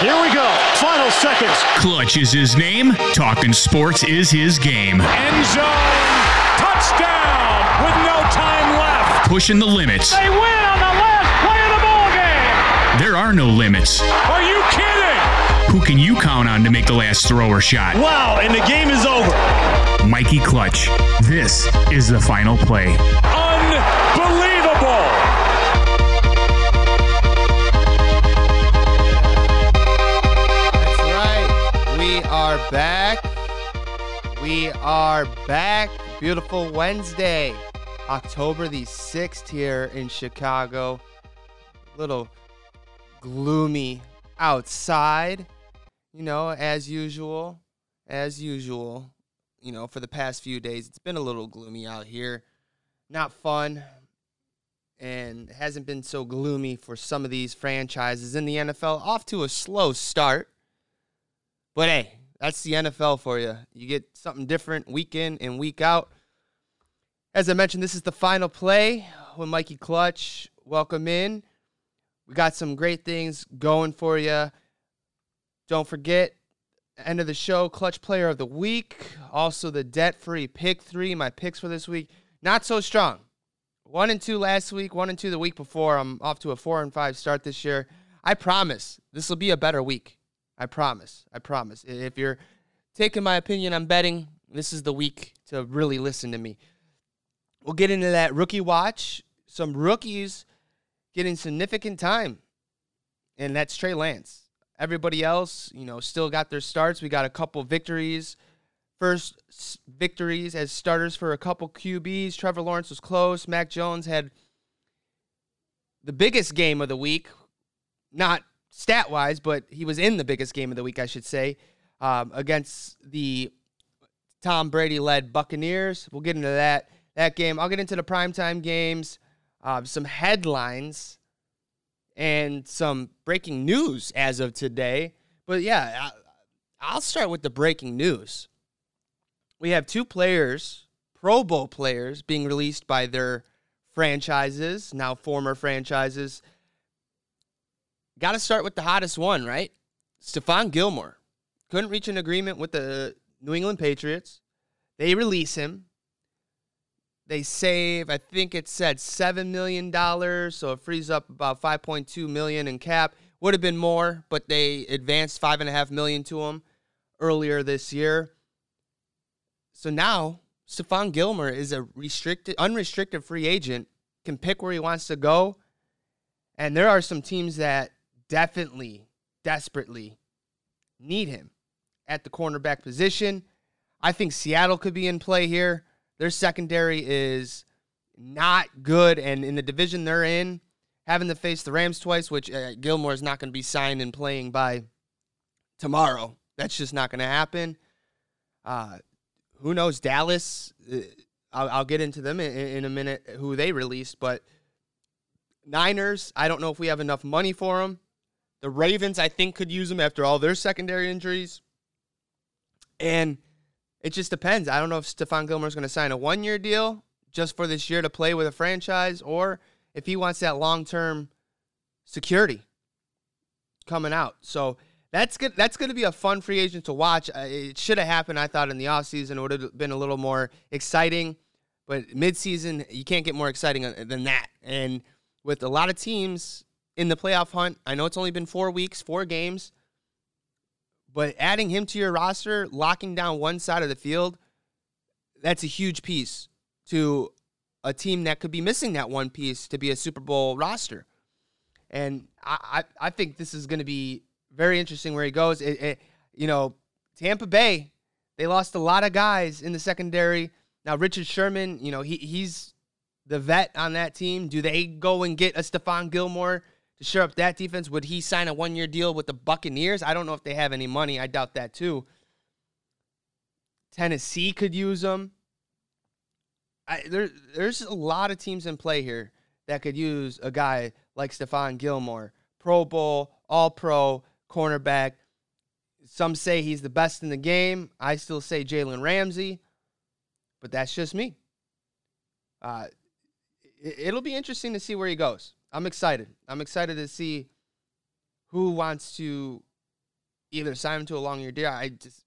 Here we go. Final seconds. Clutch is his name. Talking sports is his game. End zone. Touchdown with no time left. Pushing the limits. They win on the last play of the ball game. There are no limits. Are you kidding? Who can you count on to make the last throw or shot? Wow, and the game is over. Mikey Clutch. This is the final play. We are back. Beautiful Wednesday, October the 6th here in Chicago. Little gloomy outside, you know, as usual. As usual, you know, for the past few days, it's been a little gloomy out here. Not fun. And hasn't been so gloomy for some of these franchises in the NFL. Off to a slow start. But hey, that's the NFL for you. You get something different week in and week out. As I mentioned, this is the final play with Mikey Clutch. Welcome in. We got some great things going for you. Don't forget, end of the show, Clutch Player of the Week. Also, the debt free pick three. My picks for this week, not so strong. One and two last week, one and two the week before. I'm off to a four and five start this year. I promise this will be a better week. I promise. I promise. If you're taking my opinion on betting, this is the week to really listen to me. We'll get into that rookie watch. Some rookies getting significant time, and that's Trey Lance. Everybody else, you know, still got their starts. We got a couple victories. First victories as starters for a couple QBs. Trevor Lawrence was close. Mac Jones had the biggest game of the week, not stat wise, but he was in the biggest game of the week, I should say, um, against the Tom Brady led Buccaneers. We'll get into that that game. I'll get into the primetime games, uh, some headlines, and some breaking news as of today. But yeah, I, I'll start with the breaking news. We have two players, Pro Bowl players, being released by their franchises, now former franchises. Got to start with the hottest one, right? Stephon Gilmore. Couldn't reach an agreement with the New England Patriots. They release him. They save, I think it said $7 million, so it frees up about 5.2 million in cap. Would have been more, but they advanced 5.5 million to him earlier this year. So now Stephon Gilmore is a restricted, unrestricted free agent, can pick where he wants to go. And there are some teams that definitely, desperately need him at the cornerback position. I think Seattle could be in play here. Their secondary is not good, and in the division they're in, having to face the Rams twice, which uh, Gilmore is not going to be signed and playing by tomorrow. That's just not going to happen. Uh, who knows? Dallas. Uh, I'll, I'll, get into them in, in, a minute. Who they released, but Niners. I don't know if we have enough money for them. The Ravens, I think, could use them after all their secondary injuries. And it just depends. I don't know if Stephon Gilmore is going to sign a one-year deal just for this year to play with a franchise, or if he wants that long-term security coming out. So that's good. That's going to be a fun free agent to watch. It should have happened, I thought, in the offseason. It would have been a little more exciting. But midseason, you can't get more exciting uh, than that. And with a lot of teams in the playoff hunt, I know it's only been four weeks, four games, but adding him to your roster, locking down one side of the field, that's a huge piece to a team that could be missing that one piece to be a Super Bowl roster. And I, I, I think this is going to be very interesting where he goes. It, it, you know, Tampa Bay, they lost a lot of guys in the secondary. Now, Richard Sherman, you know, he, he's the vet on that team. Do they go and get a Stephon Gilmore to shore up that defense? Would he sign a one year deal with the Buccaneers? I don't know if they have any money. I doubt that too. Tennessee could use him. I, there, there's a lot of teams in play here that could use a guy like Stephon Gilmore, Pro Bowl, All Pro, cornerback. Some say he's the best in the game. I still say Jalen Ramsey, but that's just me. Uh, it, will be interesting to see where he goes. I'm excited. I'm excited to see who wants to either sign him to a long year deal. I just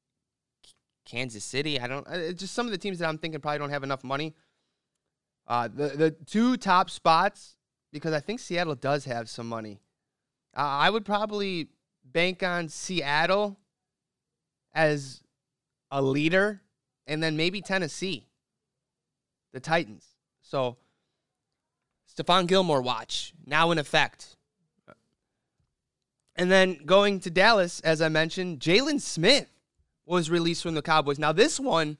Kansas City. I don't. It's just some of the teams that I'm thinking probably don't have enough money. Uh, the the two top spots because I think Seattle does have some money. Uh, I would probably bank on Seattle as a leader, and then maybe Tennessee, the Titans. So Stephon Gilmore watch now in effect. And then going to Dallas, as I mentioned, Jaylon Smith was released from the Cowboys. Now, this one,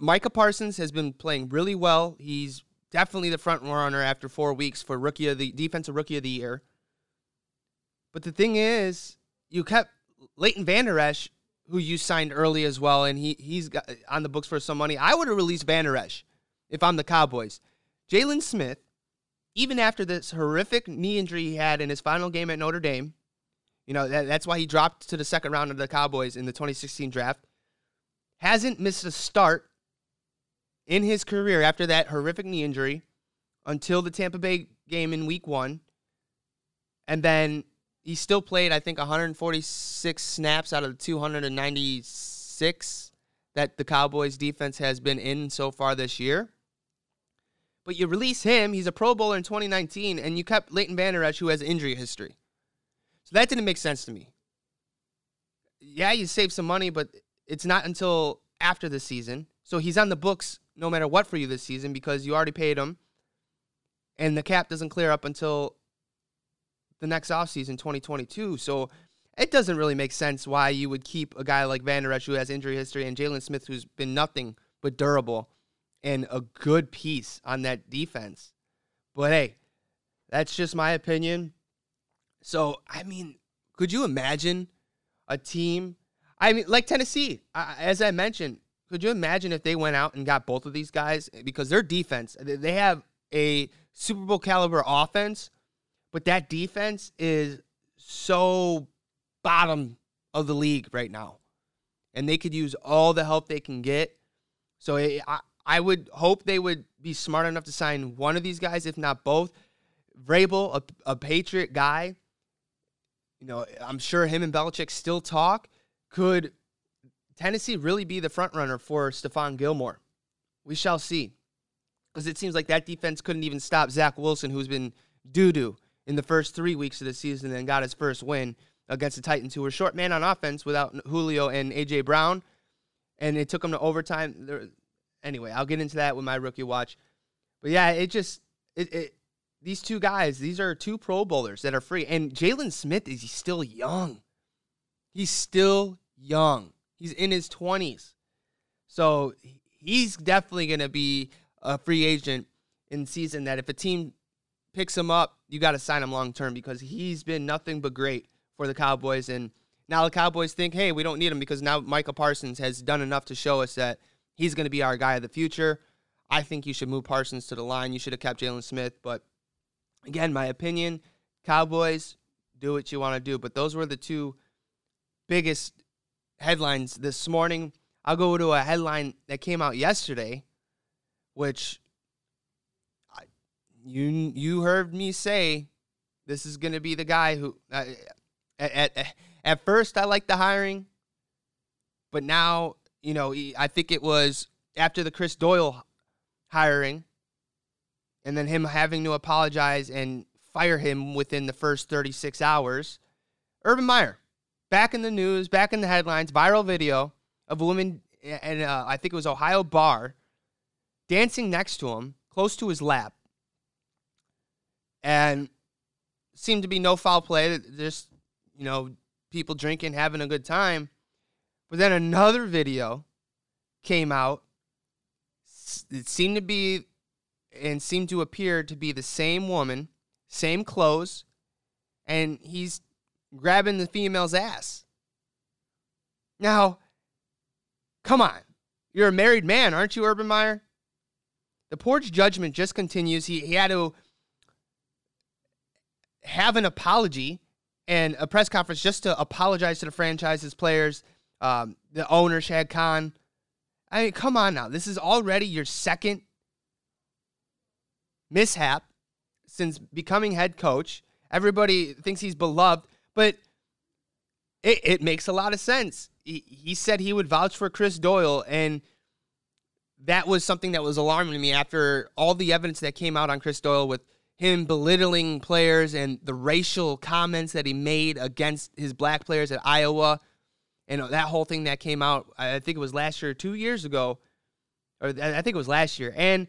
Micah Parsons has been playing really well. He's definitely the front runner after four weeks for rookie of the defensive rookie of the year. But the thing is, you kept Leighton Vander Esch, who you signed early as well, and he he's got on the books for some money. I would have released Vander Esch if I'm the Cowboys. Jaylon Smith, even after this horrific knee injury he had in his final game at Notre Dame, you know, that, that's why he dropped to the second round of the Cowboys in the 2016 draft. Hasn't missed a start in his career after that horrific knee injury until the Tampa Bay game in week one. And then he still played, I think, 146 snaps out of the 296 that the Cowboys defense has been in so far this year. But you release him, he's a Pro Bowler in 2019, and you kept Leighton Vander Esch, who has injury history. So that didn't make sense to me. Yeah, you save some money, but it's not until after the season. So he's on the books no matter what for you this season because you already paid him. And the cap doesn't clear up until the next offseason, 2022. So it doesn't really make sense why you would keep a guy like Vander Esch who has injury history and Jaylon Smith who's been nothing but durable and a good piece on that defense. But hey, that's just my opinion. So, I mean, could you imagine a team? I mean, like Tennessee, as I mentioned, could you imagine if they went out and got both of these guys? Because their defense, they have a Super Bowl caliber offense, but that defense is so bottom of the league right now. And they could use all the help they can get. So I, I would hope they would be smart enough to sign one of these guys, if not both. Vrabel, a, a Patriot guy, you know, I'm sure him and Belichick still talk. Could Tennessee really be the front runner for Stephon Gilmore? We shall see. Because it seems like that defense couldn't even stop Zach Wilson, who's been doo doo in the first three weeks of the season and got his first win against the Titans, who were short man on offense without Julio and A.J. Brown. And it took them to overtime. Anyway, I'll get into that with my rookie watch. But yeah, it just, it, it these two guys, these are two Pro Bowlers that are free. And Jaylon Smith is he's still young. He's still young. He's in his 20s. So he's definitely going to be a free agent in season that if a team picks him up, you got to sign him long term because he's been nothing but great for the Cowboys. And now the Cowboys think, hey, we don't need him because now Micah Parsons has done enough to show us that he's going to be our guy of the future. I think you should move Parsons to the line. You should have kept Jaylon Smith, but Again, my opinion Cowboys, do what you want to do. But those were the two biggest headlines this morning. I'll go to a headline that came out yesterday, which I, you you heard me say this is going to be the guy who uh, at, at at first I liked the hiring, but now you know I think it was after the Chris Doyle hiring and then him having to apologize and fire him within the first 36 hours. Urban Meyer, back in the news, back in the headlines, viral video of a woman, and uh, I think it was Ohio bar, dancing next to him, close to his lap, and seemed to be no foul play. Just you know, people drinking, having a good time. But then another video came out. It seemed to be and seemed to appear to be the same woman, same clothes, and he's grabbing the female's ass. Now, come on. You're a married man, aren't you, Urban Meyer? The porch judgment just continues. He, he had to have an apology and a press conference just to apologize to the franchise's players, um, the owner, Shad Khan. I mean, come on now. This is already your second mishap since becoming head coach. Everybody thinks he's beloved, but it, it makes a lot of sense. He, he said he would vouch for Chris Doyle, and that was something that was alarming to me after all the evidence that came out on Chris Doyle with him belittling players and the racial comments that he made against his black players at Iowa, and that whole thing that came out. I think it was last year, two years ago, or I think it was last year, and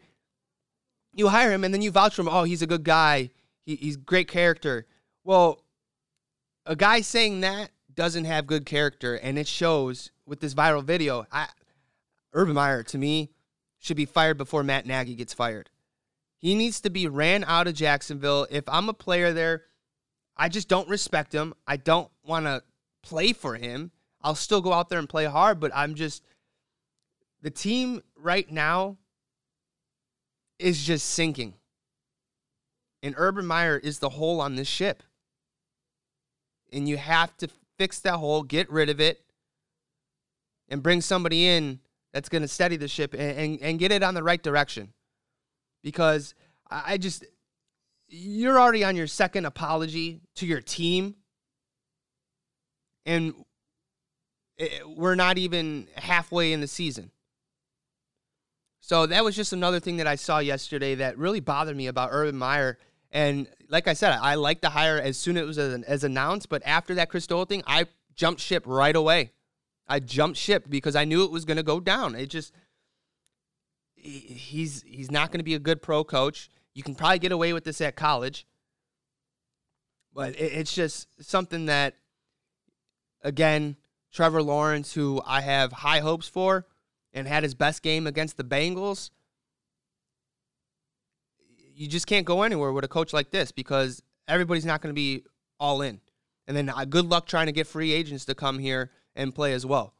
you hire him and then you vouch for him. Oh, he's a good guy. He, he's great character. Well, a guy saying that doesn't have good character, and it shows with this viral video. I, Urban Meyer, to me, should be fired before Matt Nagy gets fired. He needs to be ran out of Jacksonville. If I'm a player there, I just don't respect him. I don't want to play for him. I'll still go out there and play hard, but I'm just the team right now is just sinking. And Urban Meyer is the hole on this ship. And you have to fix that hole, get rid of it, and bring somebody in that's going to steady the ship and, and, and, get it on the right direction. Because I just, you're already on your second apology to your team. And Eh, eh, we're not even halfway in the season. So that was just another thing that I saw yesterday that really bothered me about Urban Meyer. And like I said, I liked the hire as soon as it was as, announced. But after that Chris Doyle thing, I jumped ship right away. I jumped ship because I knew it was going to go down. It just he's he's not going to be a good pro coach. You can probably get away with this at college, but it's just something that again, Trevor Lawrence, who I have high hopes for, and had his best game against the Bengals, you just can't go anywhere with a coach like this because everybody's not going to be all in. And then uh, good luck trying to get free agents to come here and play as well.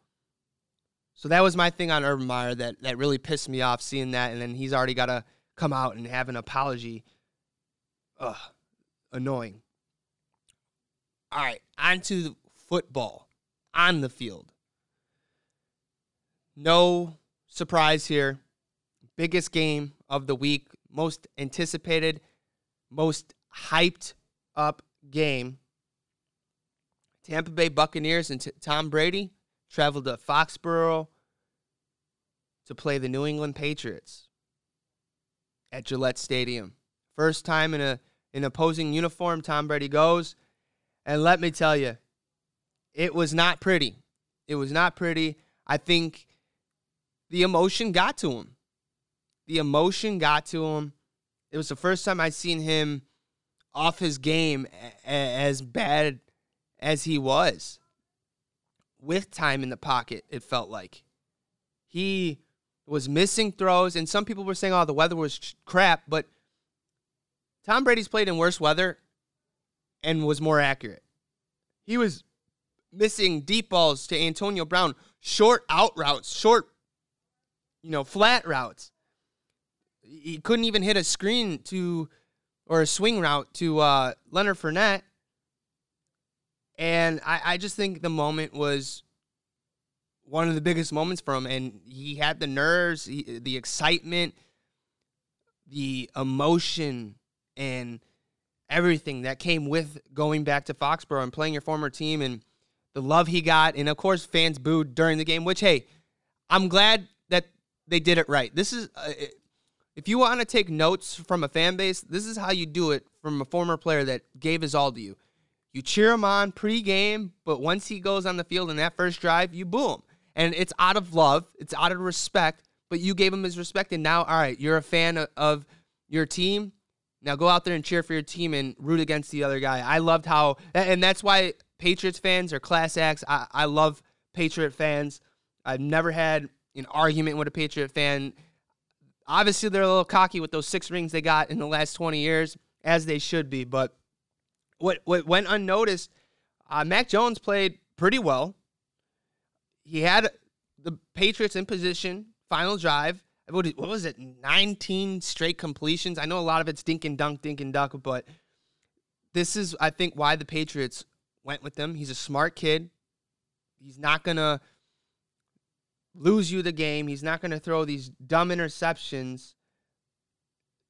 So that was my thing on Urban Meyer that, that really pissed me off seeing that. And then he's already got to come out and have an apology. Ugh, annoying. All right, on to football on the field. No surprise here. Biggest game of the week, most anticipated, most hyped up game. Tampa Bay Buccaneers and t- Tom Brady traveled to Foxborough to play the New England Patriots at Gillette Stadium. First time in a in opposing uniform Tom Brady goes, and let me tell you, it was not pretty. It was not pretty. I think the emotion got to him. The emotion got to him. It was the first time I'd seen him off his game as bad as he was with time in the pocket, it felt like. He was missing throws, and some people were saying, oh, the weather was crap, but Tom Brady's played in worse weather and was more accurate. He was missing deep balls to Antonio Brown, short out routes, short you know, flat routes. He couldn't even hit a screen to or a swing route to uh, Leonard Fournette. And I, I just think the moment was one of the biggest moments for him. And he had the nerves, he, the excitement, the emotion, and everything that came with going back to Foxborough and playing your former team and the love he got. And of course, fans booed during the game, which, hey, I'm glad that they did it right. This is uh, if you want to take notes from a fan base, this is how you do it from a former player that gave his all to you. You cheer him on pre-game, but once he goes on the field in that first drive, you boo him. And it's out of love, it's out of respect, but you gave him his respect and now all right, you're a fan of your team. Now go out there and cheer for your team and root against the other guy. I loved how and that's why Patriots fans are class acts. I, I love Patriot fans. I've never had an argument with a Patriot fan. Obviously, they're a little cocky with those six rings they got in the last 20 years, as they should be. But what, what went unnoticed, uh, Mac Jones played pretty well. He had the Patriots in position, final drive. What was it? 19 straight completions. I know a lot of it's dink and dunk, dink and dunk, but this is, I think, why the Patriots went with him. He's a smart kid. He's not going to lose you the game. He's not going to throw these dumb interceptions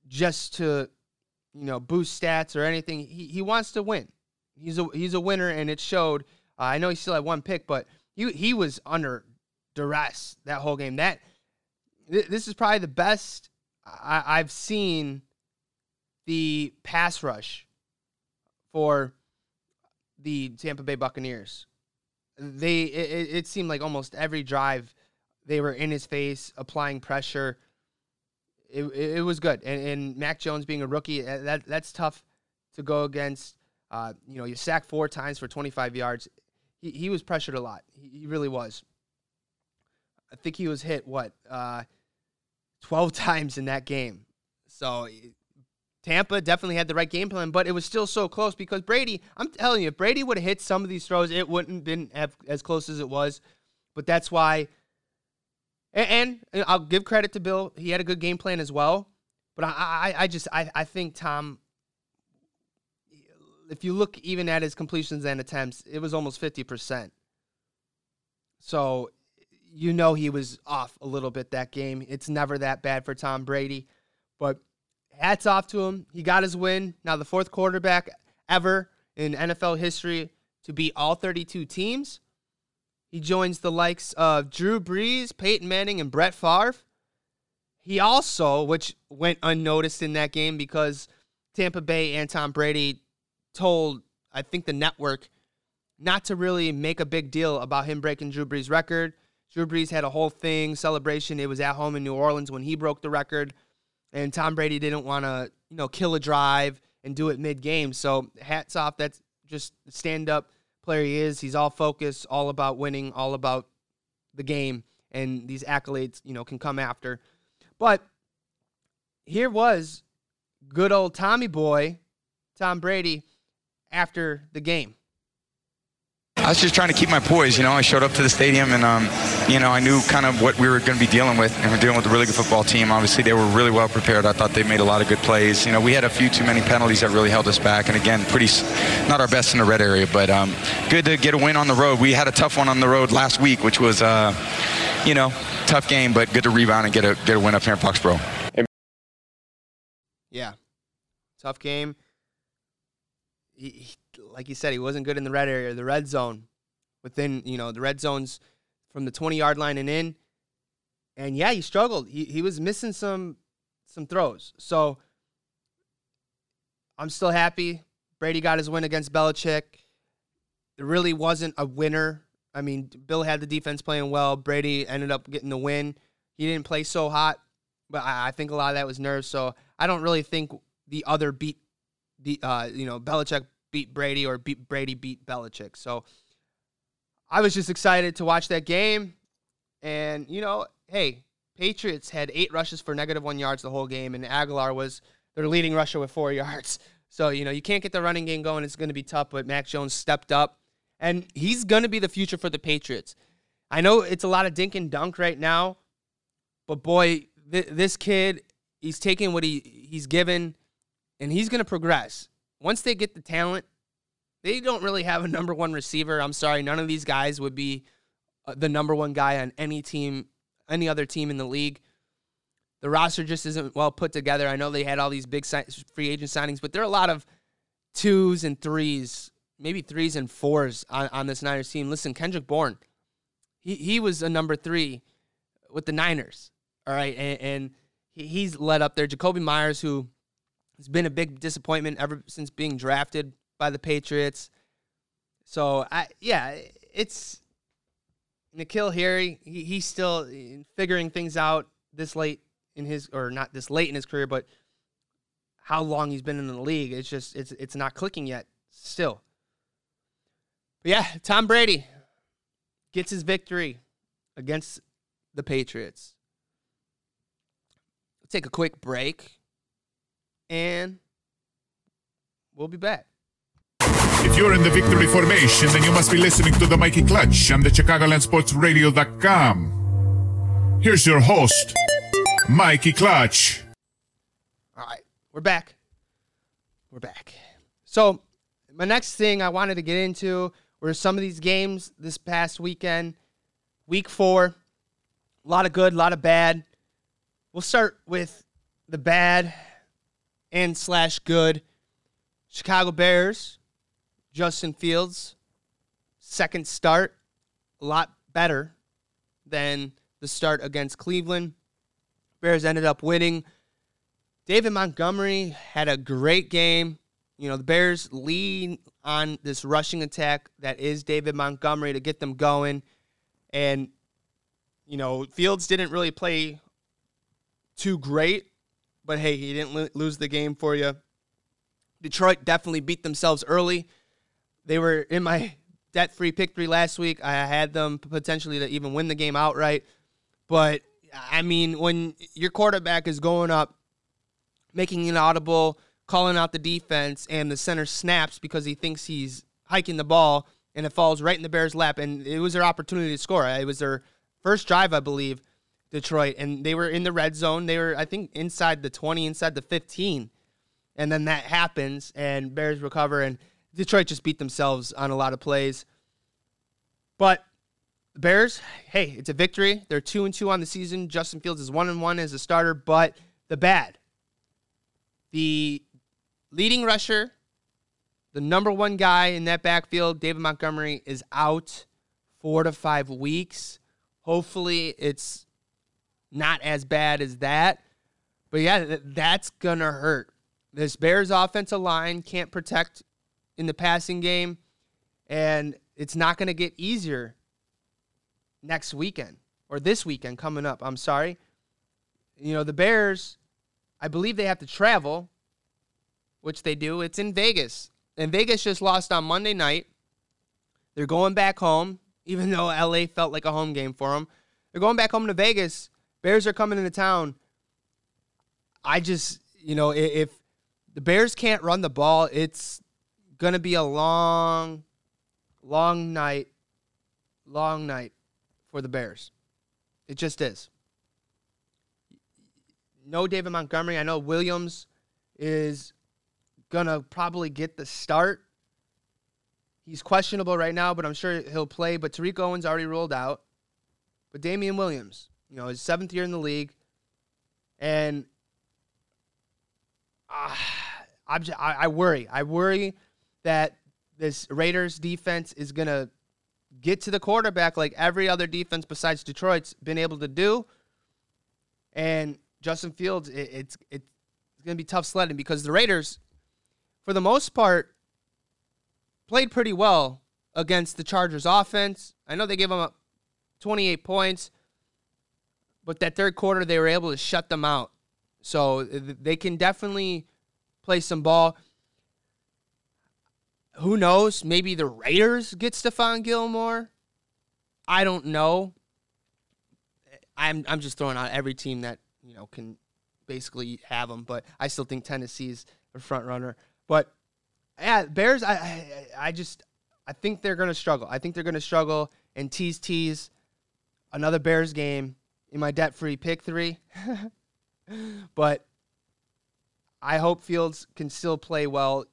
just to, you know, boost stats or anything. He, he wants to win. He's a he's a winner, and it showed. Uh, I know he still had one pick, but he he was under duress that whole game. That th- this is probably the best I, I've seen the pass rush for the Tampa Bay Buccaneers. They it, it seemed like almost every drive they were in his face, applying pressure. It, it, was good, and, and Mac Jones being a rookie, uh, that that's tough to go against. Uh, you know, you sack four times for 25 yards. He, he was pressured a lot. He, he really was. I think he was hit what uh, 12 times in that game. So Tampa definitely had the right game plan, but it was still so close because Brady, I'm telling you, if Brady would have hit some of these throws, it wouldn't have been as close as it was. But that's why and, and, I'll give credit to Bill. He had a good game plan as well. But I, I, I just I, I think Tom if you look even at his completions and attempts, it was almost 50%. So you know he was off a little bit that game. It's never that bad for Tom Brady. But hats off to him. He got his win. Now the fourth quarterback ever in NFL history to beat all 32 teams. He joins the likes of Drew Brees, Peyton Manning, and Brett Favre. He also, which went unnoticed in that game because Tampa Bay and Tom Brady told, I think, the network not to really make a big deal about him breaking Drew Brees' record. Drew Brees had a whole thing, celebration. It was at home in New Orleans when he broke the record. And Tom Brady didn't want to, you know, kill a drive and do it mid game. So hats off. That's just stand up player he is. He's all focused, all about winning, all about the game, and these accolades, you know, can come after. But here was good old Tommy boy, Tom Brady, after the game. I was just trying to keep my poise. You know, I showed up to the stadium and, um, you know, I knew kind of what we were going to be dealing with. And we're dealing with a really good football team. Obviously, they were really well prepared. I thought they made a lot of good plays. You know, we had a few too many penalties that really held us back. And again, pretty not our best in the red area, but um, good to get a win on the road. We had a tough one on the road last week, which was, uh, you know, tough game, but good to rebound and get a get a win up here in Foxborough. Yeah, tough game. He, he like you said, he wasn't good in the red area, the red zone, within you know the red zones from the 20 yard line and in. And yeah, he struggled. He he was missing some some throws. So I'm still happy. Brady got his win against Belichick. There really wasn't a winner. I mean, Bill had the defense playing well. Brady ended up getting the win. He didn't play so hot, but I, I think a lot of that was nerves. So I don't really think the other beat the uh, you know Belichick beat Brady or beat Brady beat Belichick. So I was just excited to watch that game. And, you know, hey, Patriots had eight rushes for negative one yards the whole game, and Aguilar was their leading rusher with four yards. So, you know, you can't get the running game going. It's going to be tough, but Mac Jones stepped up, and he's going to be the future for the Patriots. I know it's a lot of dink and dunk right now, but boy, th- this kid, he's taking what he, he's given, and he's going to progress once they get the talent, they don't really have a number one receiver. I'm sorry, none of these guys would be uh, the number one guy on any team, any other team in the league. The roster just isn't well put together. I know they had all these big free agent signings, but there are a lot of twos and threes, maybe threes and fours on, on this Niners team. Listen, Kendrick Bourne, he, he was a number three with the Niners. All right. And, and he, he's led up there. Jakobi Myers, who has been a big disappointment ever since being drafted by the Patriots. So I yeah, it's N'Keal Harry. He, he's still figuring things out this late in his or not this late in his career, but how long he's been in the league. It's just it's it's not clicking yet. Still. But yeah, Tom Brady gets his victory against the Patriots. Take a quick break and we'll be back. If you're in the victory formation, then you must be listening to the Mikey Clutch on the ChicagolandSportsRadio.com. Here's your host, Mikey Clutch. All right, we're back. We're back. So, my next thing I wanted to get into were some of these games this past weekend. Week four, a lot of good, a lot of bad. We'll start with the bad and slash good. Chicago Bears, Justin Fields, second start a lot better than the start against Cleveland. Bears ended up winning. David Montgomery had a great game. You know, the Bears lean on this rushing attack that is David Montgomery to get them going. And, you know, Fields didn't really play too great, but hey, he didn't lo- lose the game for you. Detroit definitely beat themselves early. They were in my debt free pick three last week. I had them potentially to even win the game outright. But, I mean, when your quarterback is going up, making an audible, calling out the defense, and the center snaps because he thinks he's hiking the ball and it falls right in the Bears' lap. And it was their opportunity to score. It was their first drive, I believe, Detroit. And they were in the red zone. They were, I think, inside the 20, inside the 15. And then that happens, and Bears recover, and Detroit just beat themselves on a lot of plays. But the Bears, hey, it's a victory. They're two and two on the season. Justin Fields is one and one as a starter, but the bad. The leading rusher, the number one guy in that backfield, David Montgomery, is out four to five weeks. Hopefully, it's not as bad as that. But yeah, that's to hurt. This Bears offensive line can't protect in the passing game, and it's not going to get easier next weekend or this weekend coming up. I'm sorry. You know, the Bears, I believe they have to travel, which they do. It's in Vegas. And Vegas just lost on Monday night. They're going back home, even though LA felt like a home game for them. They're going back home to Vegas. Bears are coming into town. I just, you know, if the Bears can't run the ball, it's to be a long, long night, long night for the Bears. It just is. No David Montgomery. I know Williams is to probably get the start. He's questionable right now, but I'm sure he'll play. But Tariq Owens already rolled out. But Damien Williams, you know, his seventh year in the league. And uh, I'm just, I, I worry. I worry that this Raiders defense is going to get to the quarterback like every other defense besides Detroit's been able to do. And Justin Fields, it, it's it's going to be tough sledding because the Raiders, for the most part, played pretty well against the Chargers offense. I know they gave them up 28 points, but that third quarter they were able to shut them out. So they can definitely play some ball. Who knows? Maybe the Raiders get Stephon Gilmore. I don't know. I'm I'm just throwing out every team that you know can basically have them, but I still think Tennessee's the front runner. But yeah, Bears. I I, I just I think they're gonna struggle. I think they're gonna struggle and tease tease another Bears game in my debt free pick three. but I hope Fields can still play well.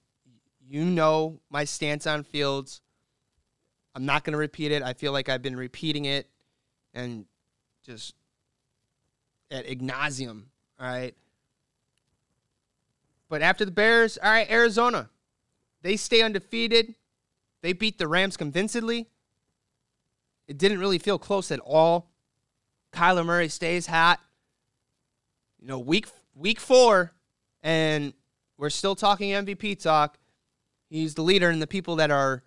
You know my stance on Fields. I'm not going to repeat it. I feel like I've been repeating it and just at ignazium. All right. But after the Bears, all right, Arizona. They stay undefeated. They beat the Rams convincingly. It didn't really feel close at all. Kyler Murray stays hot. You know, week week four, and we're still talking MVP talk. He's the leader, and the people that are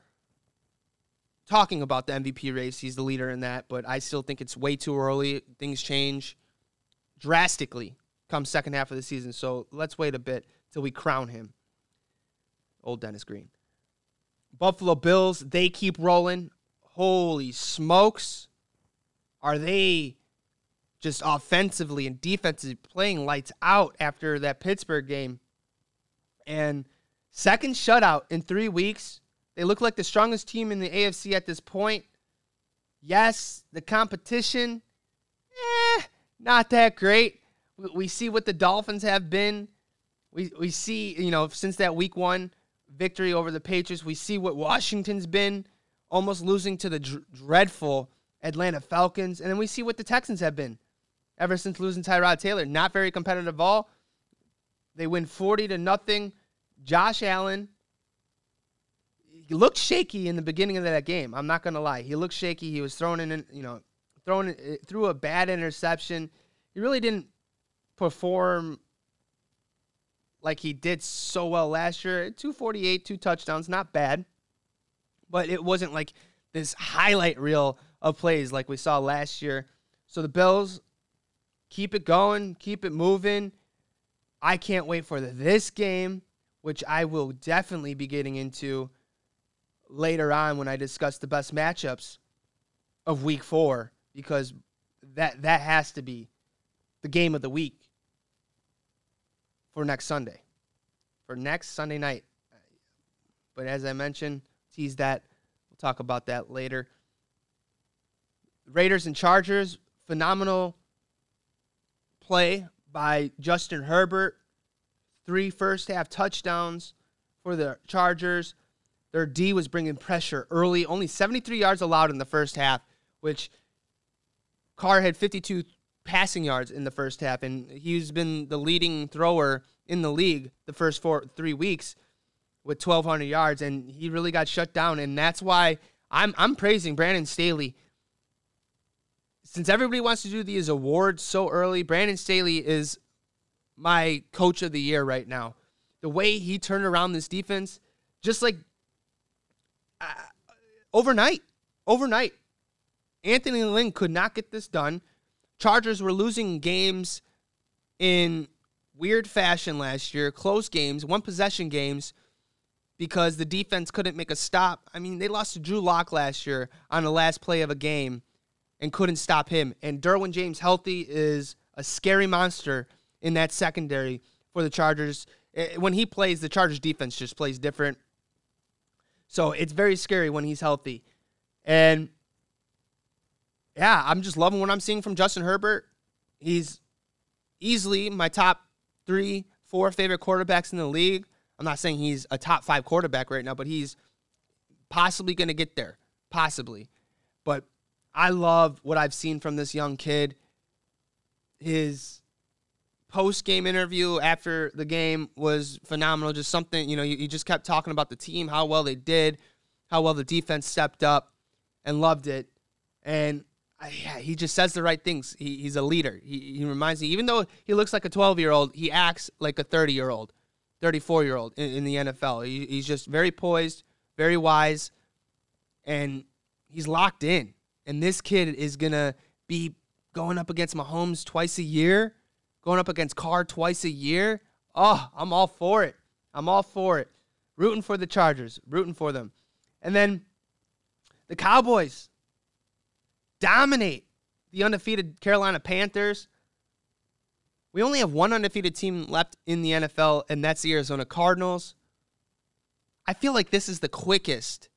talking about the MVP race, he's the leader in that. But I still think it's way too early. Things change drastically come second half of the season. So let's wait a bit till we crown him. Old Dennis Green. Buffalo Bills, they keep rolling. Holy smokes. Are they just offensively and defensively playing lights out after that Pittsburgh game? And second shutout in three weeks. They look like the strongest team in the AFC at this point. Yes, the competition, eh, not that great. We, see what the Dolphins have been. We, we see, you know, since that week one victory over the Patriots, we see what Washington's been, almost losing to the dr- dreadful Atlanta Falcons. And then we see what the Texans have been ever since losing Tyrod Taylor. Not very competitive at all. They win 40 to nothing. Josh Allen he looked shaky in the beginning of that game. I'm not gonna lie. He looked shaky. He was thrown in, you know, thrown uh, through a bad interception. He really didn't perform like he did so well last year. 248, two touchdowns, not bad. But it wasn't like this highlight reel of plays like we saw last year. So the Bills keep it going, keep it moving. I can't wait for this game, which I will definitely be getting into later on when I discuss the best matchups of week 4 because that that has to be the game of the week for next Sunday. For next Sunday night. But as I mentioned, tease that. We'll talk about that later. Raiders and Chargers, phenomenal play by Justin Herbert. Three first half touchdowns for the Chargers. Their D was bringing pressure early, only 73 yards allowed in the first half, which Carr had 52 passing yards in the first half, and he's been the leading thrower in the league the first four three weeks with 1,200 yards, and he really got shut down, and that's why I'm I'm praising Brandon Staley. Since everybody wants to do these awards so early, Brandon Staley is my coach of the year right now. The way he turned around this defense, just like uh, overnight, overnight, Anthony Lynn could not get this done. Chargers were losing games in weird fashion last year, close games, one possession games, because the defense couldn't make a stop. I mean, they lost to Drew Lock last year on the last play of a game and couldn't stop him. And Derwin James healthy is a scary monster in that secondary for the Chargers. Eh, when he plays, the Chargers defense just plays different. So it's very scary when he's healthy. And yeah, I'm just loving what I'm seeing from Justin Herbert. He's easily my top three, four favorite quarterbacks in the league. I'm not saying he's a top five quarterback right now, but he's possibly going to get there. Possibly. But I love what I've seen from this young kid. His post game interview after the game was phenomenal. Just something, you know, you, you just kept talking about the team, how well they did, how well the defense stepped up, and loved it. And yeah, he just says the right things. He, he's a leader. He, he reminds me, even though he looks like a 12 year old, he acts like a 30 year old, 34 year old in, in, the NFL. He, he's just very poised, very wise, and he's locked in. And this kid is going to be going up against Mahomes twice a year, going up against Carr twice a year. Oh, I'm all for it. I'm all for it. Rooting for the Chargers, rooting for them. And then the Cowboys dominate the undefeated Carolina Panthers. We only have one undefeated team left in the NFL, and that's the Arizona Cardinals. I feel like this is the quickest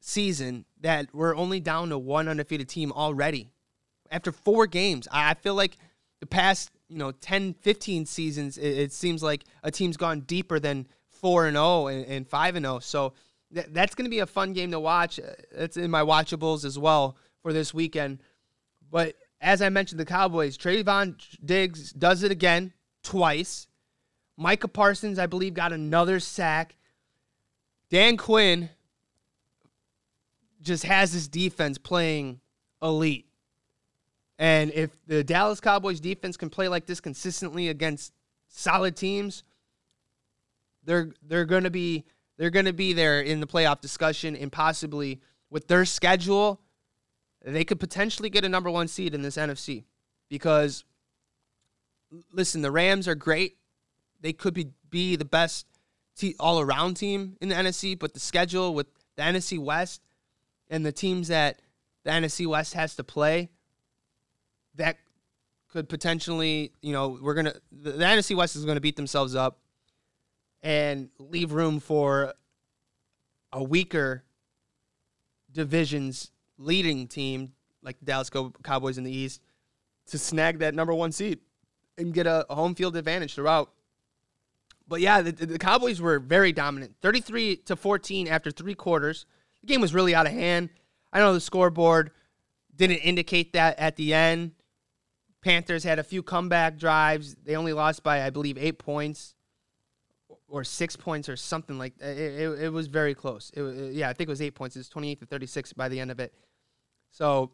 season that we're only down to one undefeated team already. After four games, I feel like the past, you know, 10, 15 seasons, it, seems like a team's gone deeper than 4 and 0 and 5 and 0. So that's going to be a fun game to watch. Uh, it's in my watchables as well for this weekend. But as I mentioned, the Cowboys, Trevon Diggs does it again twice. Micah Parsons, I believe, got another sack. Dan Quinn just has his defense playing elite. And if the Dallas Cowboys defense can play like this consistently against solid teams, they're they're going to be they're going to be there in the playoff discussion and possibly with their schedule, they could potentially get a number one seed in this NFC because, listen, the Rams are great. They could be, be the best all around team in the NFC, but the schedule with the NFC West and the teams that the NFC West has to play, that could potentially, you know, we're to, the, the NFC West is going to beat themselves up and leave room for a weaker division's leading team like the Dallas Cowboys in the East to snag that number one seed and get a, home field advantage throughout. But yeah, the, the Cowboys were very dominant, 33 to 14 after three quarters. The game was really out of hand. I know the scoreboard didn't indicate that at the end. Panthers had a few comeback drives. They only lost by, I believe, eight points or six points or something like it, it, it was very close. It, it, yeah, I think it was eight points. It was 28 to 36 by the end of it. So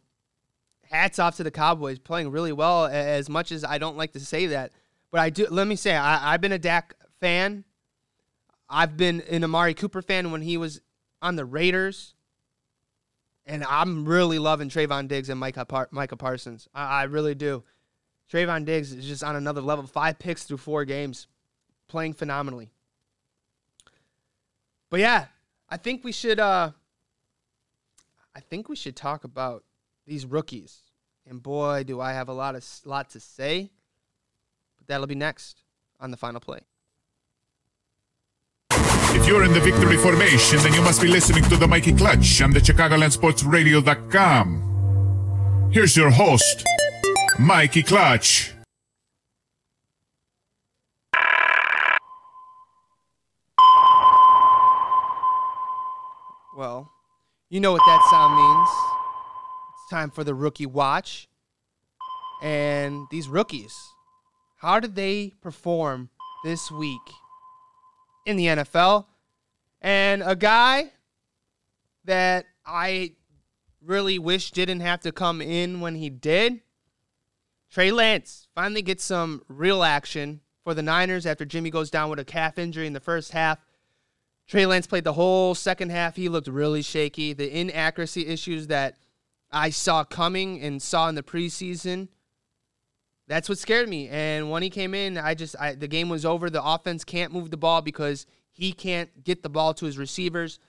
hats off to the Cowboys playing really well. As much as I don't like to say that, but I do. Let me say I, I've been a Dak fan. I've been an Amari Cooper fan when he was on the Raiders. And I'm really loving Trevon Diggs and Micah, Par- Micah Parsons. I, I really do. Trevon Diggs is just on another level. Five picks through four games, playing phenomenally. But yeah, I think we should. Uh, I think we should talk about these rookies. And boy, do I have a lot of lot to say. But that'll be next on the final play. If you're in the victory formation, then you must be listening to the Mikey Clutch on the ChicagolandSportsRadio.com. Here's your host, Mikey Clutch. Well, you know what that sound means. It's time for the rookie watch. And these rookies, how did they perform this week in the NFL? And a guy that I really wish didn't have to come in when he did. Trey Lance finally gets some real action for the Niners after Jimmy goes down with a calf injury in the first half. Trey Lance played the whole second half. He looked really shaky. The inaccuracy issues that I saw coming and saw in the preseason, that's what scared me. And when he came in, I just I, the game was over. The offense can't move the ball because he can't get the ball to his receivers.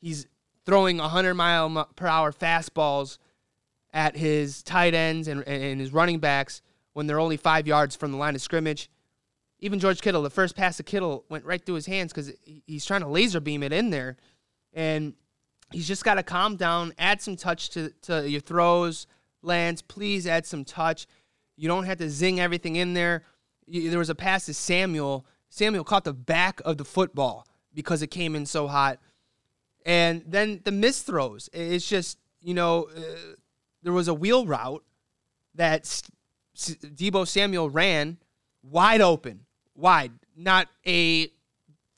He's throwing 100 mile per hour fastballs at his tight ends and, and his running backs when they're only five yards from the line of scrimmage. Even George Kittle, the first pass of Kittle went right through his hands because he's trying to laser beam it in there. And he's just got to calm down, add some touch to, to your throws. Lance, please add some touch. You don't have to zing everything in there. There was a pass to Samuel. Samuel caught the back of the football because it came in so hot. And then the missed throws. It's just, you know, uh, there was a wheel route that Deebo Samuel ran wide open wide, not a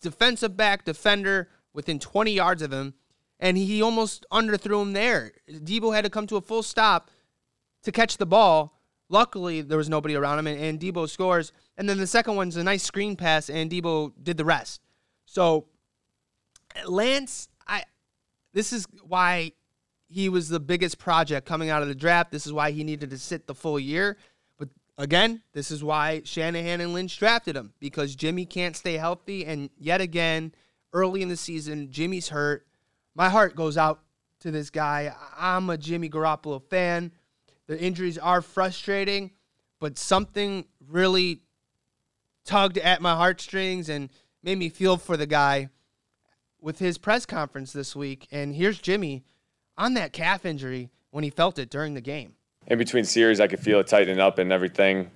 defensive back defender within 20 yards of him, and he almost underthrew him there. Deebo had to come to a full stop to catch the ball. Luckily, there was nobody around him, and, and Deebo scores. And then the second one's a nice screen pass, and Deebo did the rest. So, Lance, I this is why he was the biggest project coming out of the draft. This is why he needed to sit the full year But Again, this is why Shanahan and Lynch drafted him because Jimmy can't stay healthy. And yet again, early in the season, Jimmy's hurt. My heart goes out to this guy. I'm a Jimmy Garoppolo fan. The injuries are frustrating, but something really tugged at my heartstrings and made me feel for the guy with his press conference this week. And here's Jimmy on that calf injury when he felt it during the game in between series, I could feel it tightening up and everything.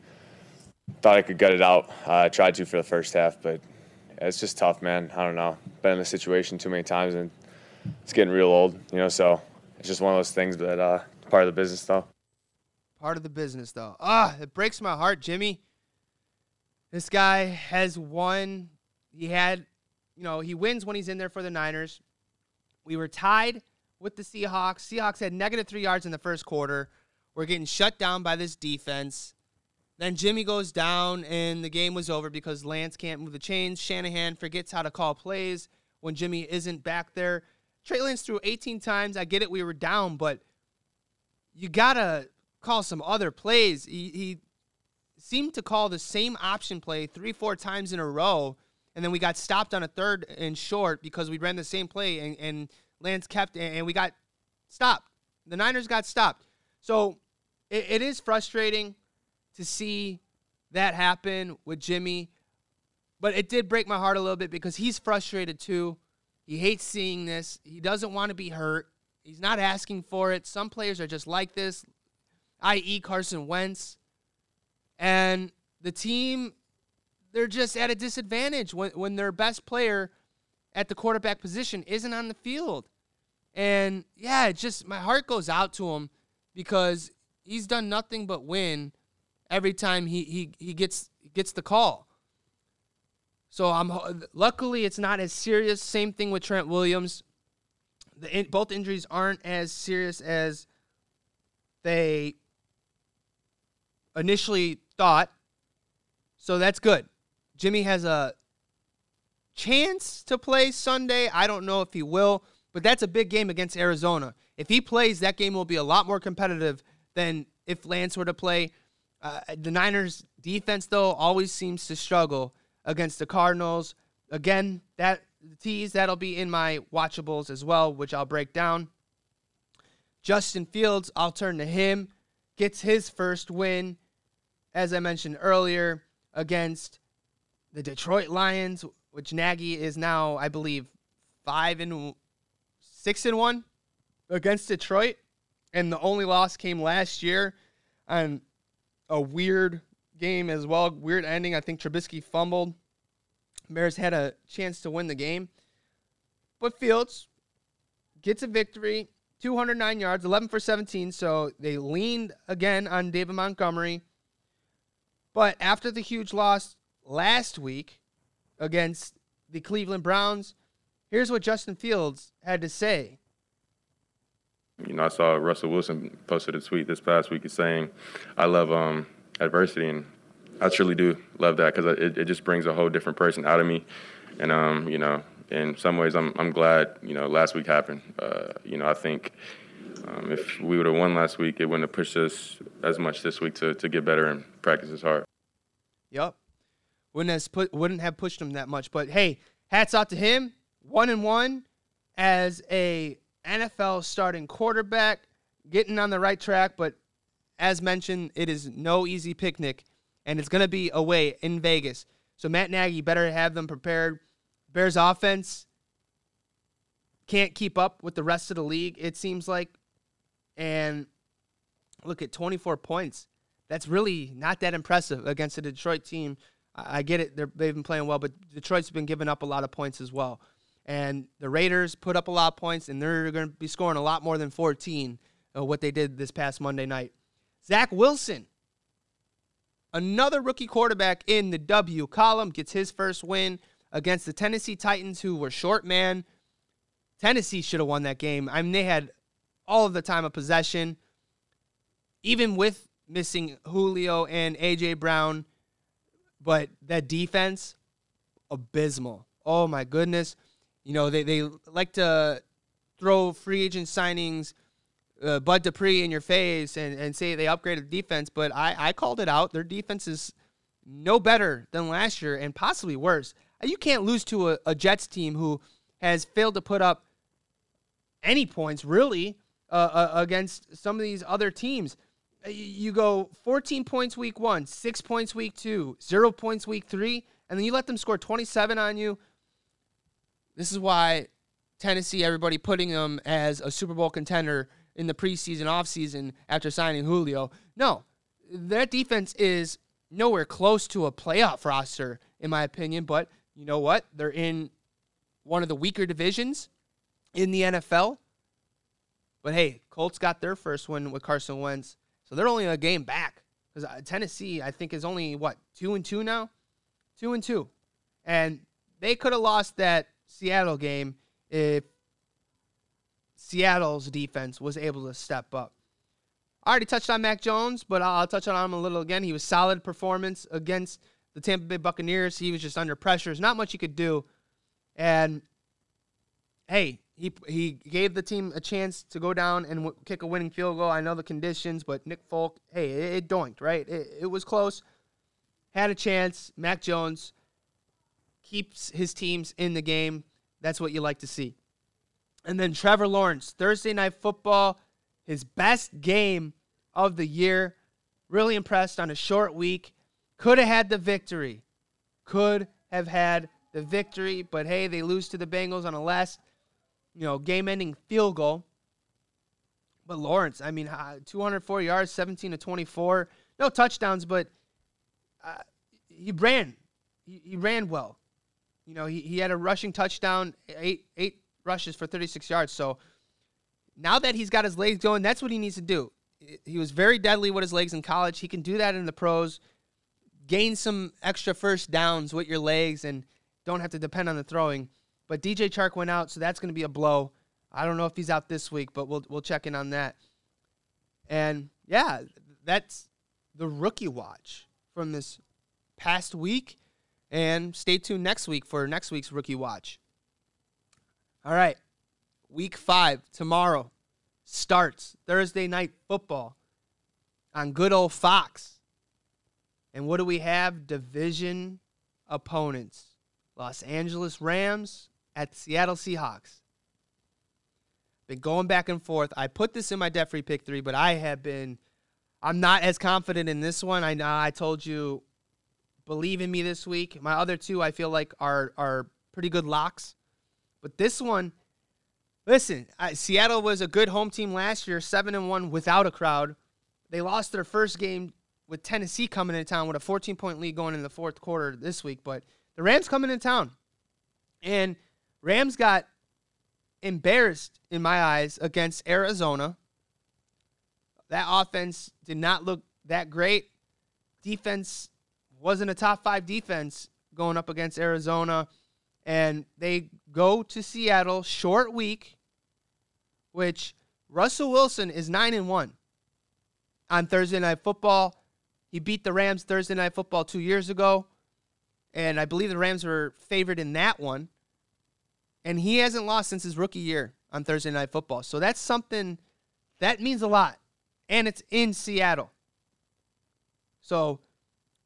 Thought I could gut it out. Uh, I tried to for the first half, but it's just tough, man. I don't know. Been in this situation too many times, and it's getting real old, you know. So it's just one of those things, but uh, part of the business, though. Part of the business, though. Ah, it breaks my heart, Jimmy. This guy has won. He had, you know, he wins when he's in there for the Niners. We were tied with the Seahawks. Seahawks had negative three yards in the first quarter. We're getting shut down by this defense. Then Jimmy goes down, and the game was over because Lance can't move the chains. Shanahan forgets how to call plays when Jimmy isn't back there. Trey Lance threw 18 times. I get it, we were down, but you gotta call some other plays. He, he seemed to call the same option play three, four times in a row, and then we got stopped on a third and short because we ran the same play, and, and Lance kept, and we got stopped. The Niners got stopped. So it, it is frustrating to see that happen with Jimmy, but it did break my heart a little bit because he's frustrated too. He hates seeing this. He doesn't want to be hurt. He's not asking for it. Some players are just like this, i.e., Carson Wentz. And the team, they're just at a disadvantage when, when their best player at the quarterback position isn't on the field. And yeah, it just, my heart goes out to him because he's done nothing but win every time he he, he gets gets the call. So I'm luckily it's not as serious. Same thing with Trent Williams. The in, both injuries aren't as serious as they initially thought. So that's good. Jimmy has a chance to play Sunday. I don't know if he will, but that's a big game against Arizona. If he plays, that game will be a lot more competitive than if Lance were to play. Uh, the Niners defense, though, always seems to struggle against the Cardinals. Again, that tease that'll be in my watchables as well, which I'll break down. Justin Fields, I'll turn to him. Gets his first win, as I mentioned earlier, against the Detroit Lions, which Nagy is now, I believe, five and six and one against Detroit, and the only loss came last year on a weird game as well, weird ending. I think Trubisky fumbled. Bears had a chance to win the game, but Fields gets a victory, 209 yards, 11 for 17. So they leaned again on David Montgomery. But after the huge loss last week against the Cleveland Browns, here's what Justin Fields had to say you know, I saw Russell Wilson posted a tweet this past week saying, "I love um, adversity," and I truly do love that because it, it just brings a whole different person out of me, and um, you know, in some ways, I'm I'm glad you know last week happened. Uh, you know, I think um, if we would have won last week, it wouldn't have pushed us as much this week to to get better and practice as hard. Yep, wouldn't have put wouldn't have pushed him that much. But hey, hats off to him, one and one as a NFL starting quarterback, getting on the right track, but as mentioned, it is no easy picnic, and it's going to be away in Vegas. So Matt Nagy better have them prepared. Bears offense can't keep up with the rest of the league, it seems like. And look at 24 points. That's really not that impressive against a Detroit team. I get it; they've been playing well, but Detroit's been giving up a lot of points as well. And the Raiders put up a lot of points, and they're going to be scoring a lot more than 14 of what they did this past Monday night. Zach Wilson, another rookie quarterback in the W column, gets his first win against the Tennessee Titans, who were short man. Tennessee should have won that game. I mean, they had all of the time of possession, even with missing Julio and A.J. Brown. But that defense, abysmal. Oh, my goodness. You know, they, they like to throw free agent signings, uh, Bud Dupree in your face and, and say they upgraded the defense, but I, I called it out. Their defense is no better than last year and possibly worse. You can't lose to a, a Jets team who has failed to put up any points, really, uh, uh, against some of these other teams. Uh, you go 14 points week one, six points week two, zero points week three, and then you let them score 27 on you this is why Tennessee, everybody putting them as a Super Bowl contender in the preseason, offseason after signing Julio. No, that defense is nowhere close to a playoff roster, in my opinion. But you know what? They're in one of the weaker divisions in the NFL. But hey, Colts got their first win with Carson Wentz, so they're only a game back because uh, Tennessee, I think, is only what two and two now, two and two, and they could have lost that Seattle game if Seattle's defense was able to step up. I already touched on Mac Jones, but I'll touch on him a little again. He was solid performance against the Tampa Bay Buccaneers. He was just under pressure. There's not much he could do. And hey, he he gave the team a chance to go down and w- kick a winning field goal. I know the conditions, but Nick Folk, hey, it, it doinked, right? It, it was close. Had a chance. Mac Jones keeps his teams in the game. That's what you like to see. And then Trevor Lawrence, Thursday night football, his best game of the year. Really impressed on a short week. Could have had the victory. Could have had the victory, but hey, they lose to the Bengals on a last, you know, game-ending field goal. But Lawrence, I mean, 204 yards, 17 to 24, no touchdowns, but uh, he ran. He, he ran well. You know, he, he had a rushing touchdown, eight eight rushes for 36 yards. So now that he's got his legs going, that's what he needs to do. He was very deadly with his legs in college. He can do that in the pros. Gain some extra first downs with your legs and don't have to depend on the throwing. But DJ Chark went out, so that's going to be a blow. I don't know if he's out this week, but we'll we'll check in on that. And yeah, that's the rookie watch from this past week. And stay tuned next week for next week's rookie watch. All right, week five tomorrow starts Thursday night football on good old Fox. And what do we have? Division opponents Los Angeles Rams at Seattle Seahawks. Been going back and forth. I put this in my debt free pick three, but I have been. I'm not as confident in this one. I know I told you, believe in me this week. My other two, I feel like are are pretty good locks, but this one, listen, I, Seattle was a good home team last year, seven and one without a crowd. They lost their first game with Tennessee coming into town with a 14 point lead going in the fourth quarter this week, but the Rams coming in town, and Rams got embarrassed in my eyes against Arizona. That offense did not look that great. Defense wasn't a top five defense going up against Arizona. And they go to Seattle, short week, which Russell Wilson is 9 and 1 on Thursday Night Football. He beat the Rams Thursday Night Football two years ago. And I believe the Rams were favored in that one and he hasn't lost since his rookie year on Thursday Night Football. So that's something that means a lot, and it's in Seattle. So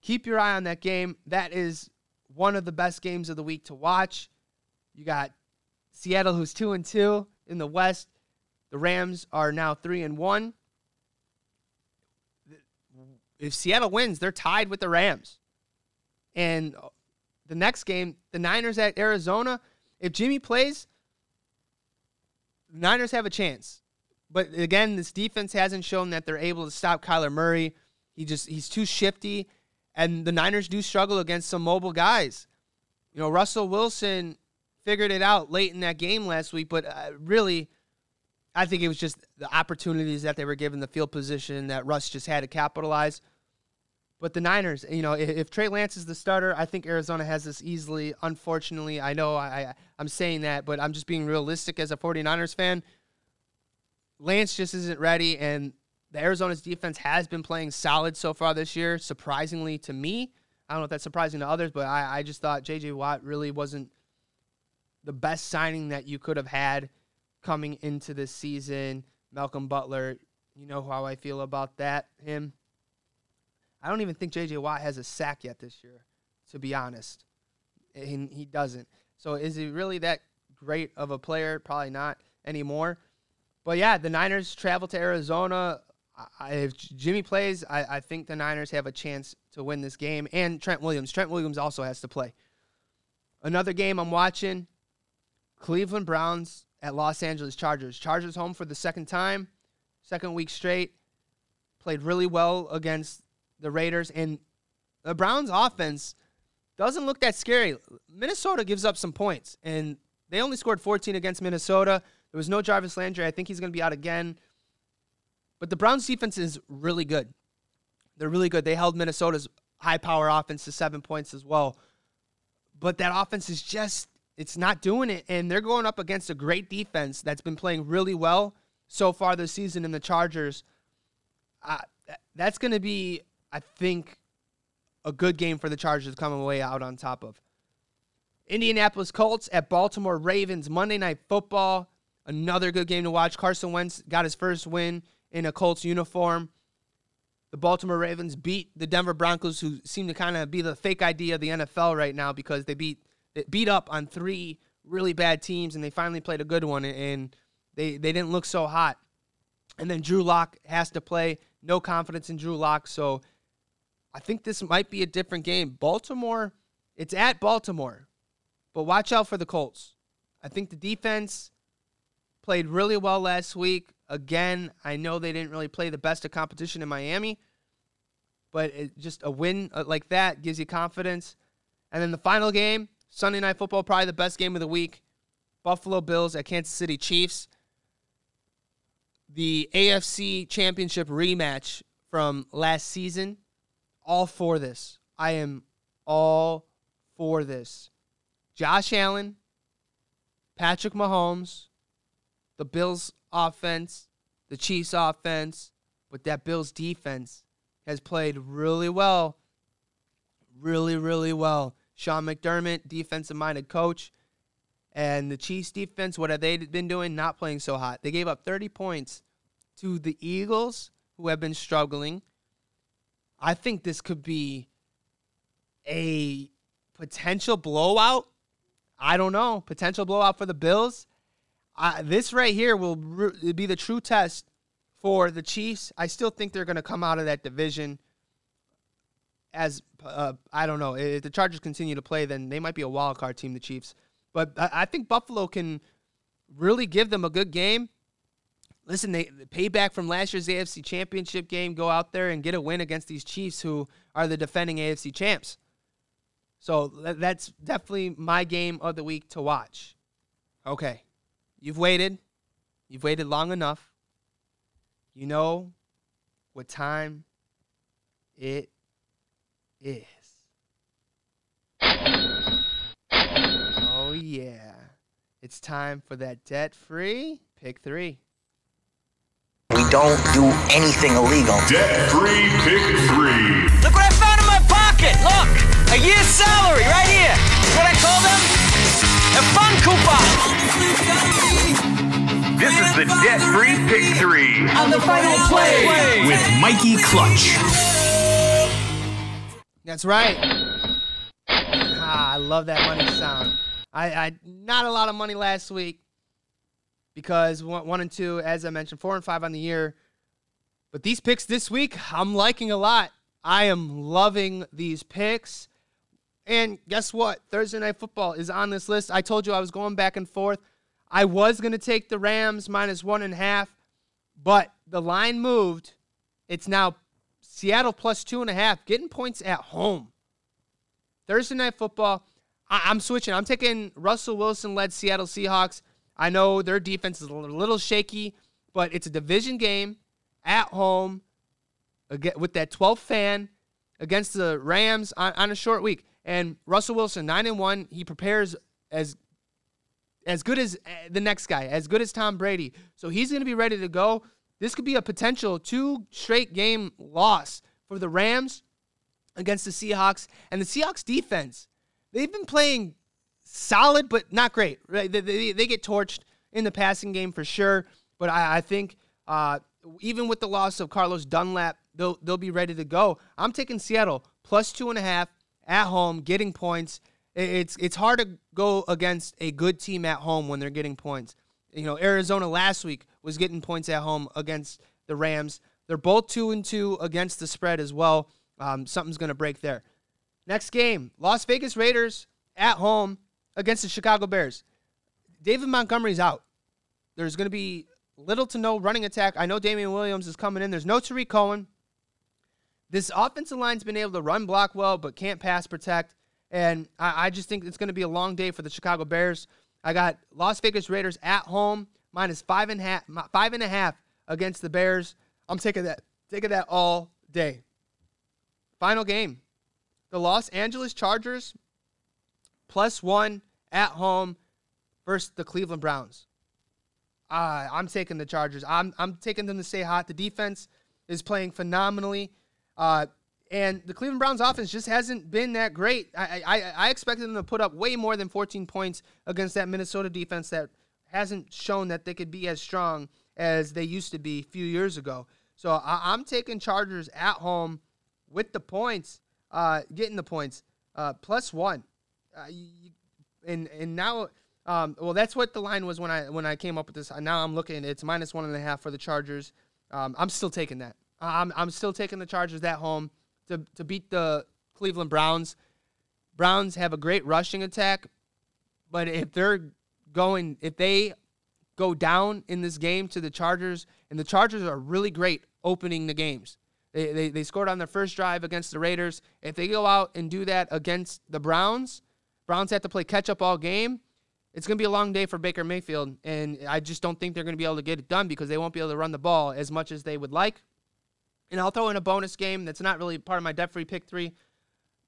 keep your eye on that game. That is one of the best games of the week to watch. You got Seattle, who's two and two in the West. The Rams are now three and one. If Seattle wins, they're tied with the Rams. And the next game, the Niners at Arizona if Jimmy plays, the Niners have a chance. But again, this defense hasn't shown that they're able to stop Kyler Murray. He just he's too shifty, and the Niners do struggle against some mobile guys. You know, Russell Wilson figured it out late in that game last week, but uh, really, I think it was just the opportunities that they were given, the field position that Russ just had to capitalize. But the Niners, you know, if, if, Trey Lance is the starter, I think Arizona has this easily. Unfortunately, I know I, I'm saying that, but I'm just being realistic as a 49ers fan. Lance just isn't ready, and the Arizona's defense has been playing solid so far this year, surprisingly to me. I don't know if that's surprising to others, but I, I just thought J.J. Watt really wasn't the best signing that you could have had coming into this season. Malcolm Butler, you know how I feel about that, him. I don't even think J.J. Watt has a sack yet this year, to be honest. And he doesn't. So is he really that great of a player? Probably not anymore. But yeah, the Niners travel to Arizona. I, if Jimmy plays, I, I think the Niners have a chance to win this game. And Trent Williams. Trent Williams also has to play. Another game I'm watching Cleveland Browns at Los Angeles Chargers. Chargers home for the second time, second week straight. Played really well against the Raiders, and the Browns' offense doesn't look that scary. Minnesota gives up some points, and they only scored 14 against Minnesota. There was no Jarvis Landry. I think he's going to be out again. But the Browns' defense is really good. They're really good. They held Minnesota's high power offense to seven points as well. But that offense is just, it's not doing it. And they're going up against a great defense that's been playing really well so far this season in the Chargers. Uh, that's going to be I think, a good game for the Chargers coming away out on top of. Indianapolis Colts at Baltimore Ravens, Monday Night Football. Another good game to watch. Carson Wentz got his first win in a Colts uniform. The Baltimore Ravens beat the Denver Broncos, who seem to kind of be the fake idea of the NFL right now because they beat they beat up on three really bad teams and they finally played a good one and they, they didn't look so hot. And then Drew Lock has to play. No confidence in Drew Lock, so I think this might be a different game. Baltimore, it's at Baltimore, but watch out for the Colts. I think the defense played really well last week. Again, I know they didn't really play the best of competition in Miami, but it, just a win uh, like that gives you confidence. And then the final game, Sunday Night Football, probably the best game of the week. Buffalo Bills at Kansas City Chiefs. The AFC Championship rematch from last season all for this. I am all for this. Josh Allen, Patrick Mahomes, the Bills offense, the Chiefs offense, but that Bills defense has played really well. Really, really well. Sean McDermott, defensive minded coach. And the Chiefs defense, what have they been doing? Not playing so hot. They gave up 30 points to the Eagles, who have been struggling. I think this could be a potential blowout. I don't know. Potential blowout for the Bills. Uh, this right here will re- be the true test for the Chiefs. I still think they're going to come out of that division as uh, I don't know. If the Chargers continue to play, then they might be a wild card team, the Chiefs. But I, I think Buffalo can really give them a good game. Listen, they payback from last year's AFC Championship game. Go out there and get a win against these Chiefs, who are the defending AFC champs. So that's definitely my game of the week to watch. Okay, you've waited. You've waited long enough. You know what time it is. Oh, yeah. It's time for that debt free pick three. We don't do anything illegal. Debt free pick three. Look what I found in my pocket. Look, a year's salary right here. What I call them? A fun coupon. This is the debt free pick three. On the final play. With Mikey Clutch. That's right. Ah, I love that money sound. I, I not a lot of money last week because one, one and two, as I mentioned, four and five on the year. But these picks this week, I'm liking a lot. I am loving these picks. And guess what? Thursday Night Football is on this list. I told you I was going back and forth. I was going to take the Rams minus one and a half, but the line moved. It's now Seattle plus two and a half, getting points at home. Thursday Night Football, I- am switching. I'm taking Russell Wilson led Seattle Seahawks. I know their defense is a little shaky, but it's a division game at home with that 12th fan against the Rams on, on a short week. And Russell Wilson, 9 and 1, he prepares as as good as uh, the next guy, as good as Tom Brady. So he's going to be ready to go. This could be a potential two straight game loss for the Rams against the Seahawks. And the Seahawks defense, they've been playing solid, but not great. They, they, they get torched in the passing game for sure. But I, I think uh, even with the loss of Carlos Dunlap, they'll, they'll be ready to go. I'm taking Seattle plus two and a half at home, getting points. It's it's hard to go against a good team at home when they're getting points. You know, Arizona last week was getting points at home against the Rams. They're both two and two against the spread as well. Um, something's going to break there. Next game, Las Vegas Raiders at home against the Chicago Bears. David Montgomery's out. There's going to be little to no running attack. I know Damien Williams is coming in. There's no Tarik Cohen. This offensive line's been able to run block well, but can't pass protect. And I, I just think it's going to be a long day for the Chicago Bears. I got Las Vegas Raiders at home minus five and a half, five and a half against the Bears. I'm taking that, taking that all day. Final game, the Los Angeles Chargers plus one at home versus the Cleveland Browns. Uh, I'm taking the Chargers. I'm I'm taking them to stay hot. The defense is playing phenomenally. Uh, and the Cleveland Browns offense just hasn't been that great. I, I, I expected them to put up way more than 14 points against that Minnesota defense that hasn't shown that they could be as strong as they used to be a few years ago. So I, am taking Chargers at home with the points, uh, getting the points, uh, plus one. Uh, and and now, um, well, that's what the line was when I when I came up with this. Now I'm looking; it's minus one and a half for the Chargers. Um, I'm still taking that. I'm I'm still taking the Chargers at home to, to beat the Cleveland Browns. Browns have a great rushing attack, but if they're going, if they go down in this game to the Chargers, and the Chargers are really great opening the games. They, they, they scored on their first drive against the Raiders. If they go out and do that against the Browns, Browns have to play catch up all game. It's going to be a long day for Baker Mayfield, and I just don't think they're going to be able to get it done because they won't be able to run the ball as much as they would like. And I'll throw in a bonus game that's not really part of my debt free pick three,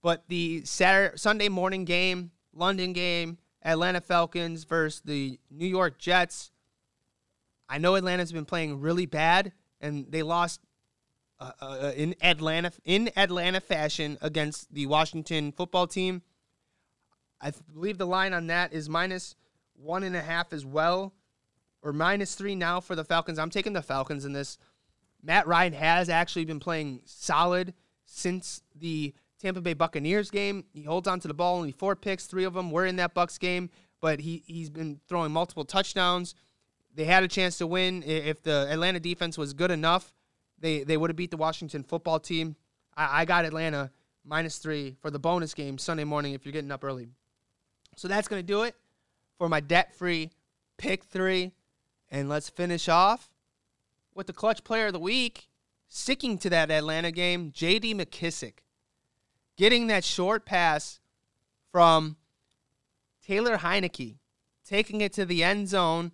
but the Saturday Sunday morning game London game, Atlanta Falcons versus the New York Jets. I know Atlanta's been playing really bad, and they lost uh, uh, in Atlanta in Atlanta fashion against the Washington football team. I believe the line on that is minus one and a half as well, or minus three now for the Falcons. I'm taking the Falcons in this. Matt Ryan has actually been playing solid since the Tampa Bay Buccaneers game. He holds on to the ball, only four picks, three of them were in that Bucks game, but he he's been throwing multiple touchdowns. They had a chance to win if the Atlanta defense was good enough. They they would have beat the Washington football team. I, I got Atlanta minus three for the bonus game Sunday morning if you're getting up early. So that's gonna do it for my debt-free pick three, and let's finish off with the clutch player of the week. Sticking to that Atlanta game, J.D. McKissic. getting that short pass from Taylor Heinicke, taking it to the end zone.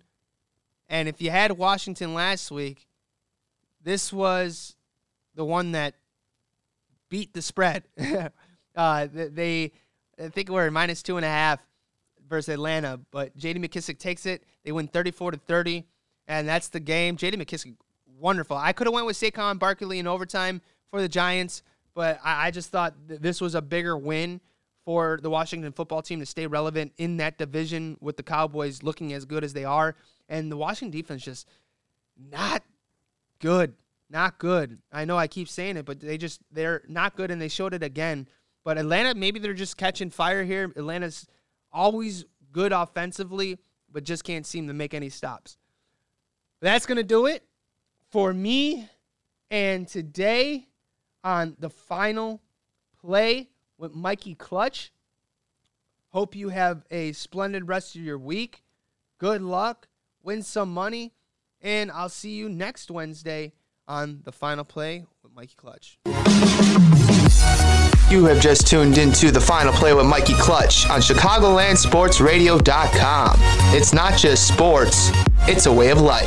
And if you had Washington last week, this was the one that beat the spread. uh, they, I think we're minus two and a half versus Atlanta, but J.D. McKissic takes it. They win 34 to 30, and that's the game. J.D. McKissic, wonderful. I could have went with Saquon Barkley in overtime for the Giants, but I, I just thought th- this was a bigger win for the Washington football team to stay relevant in that division with the Cowboys looking as good as they are. And the Washington defense just not good. Not good. I know I keep saying it, but they just they're not good and they showed it again. But Atlanta, maybe they're just catching fire here. Atlanta's always good offensively, but just can't seem to make any stops. That's gonna do it for me. And today on the final play with Mikey Clutch. Hope you have a splendid rest of your week. Good luck. Win some money. And I'll see you next Wednesday on the final play with Mikey Clutch. You have just tuned into the final play with Mikey Clutch on ChicagolandSportsRadio.com. It's not just sports, it's a way of life.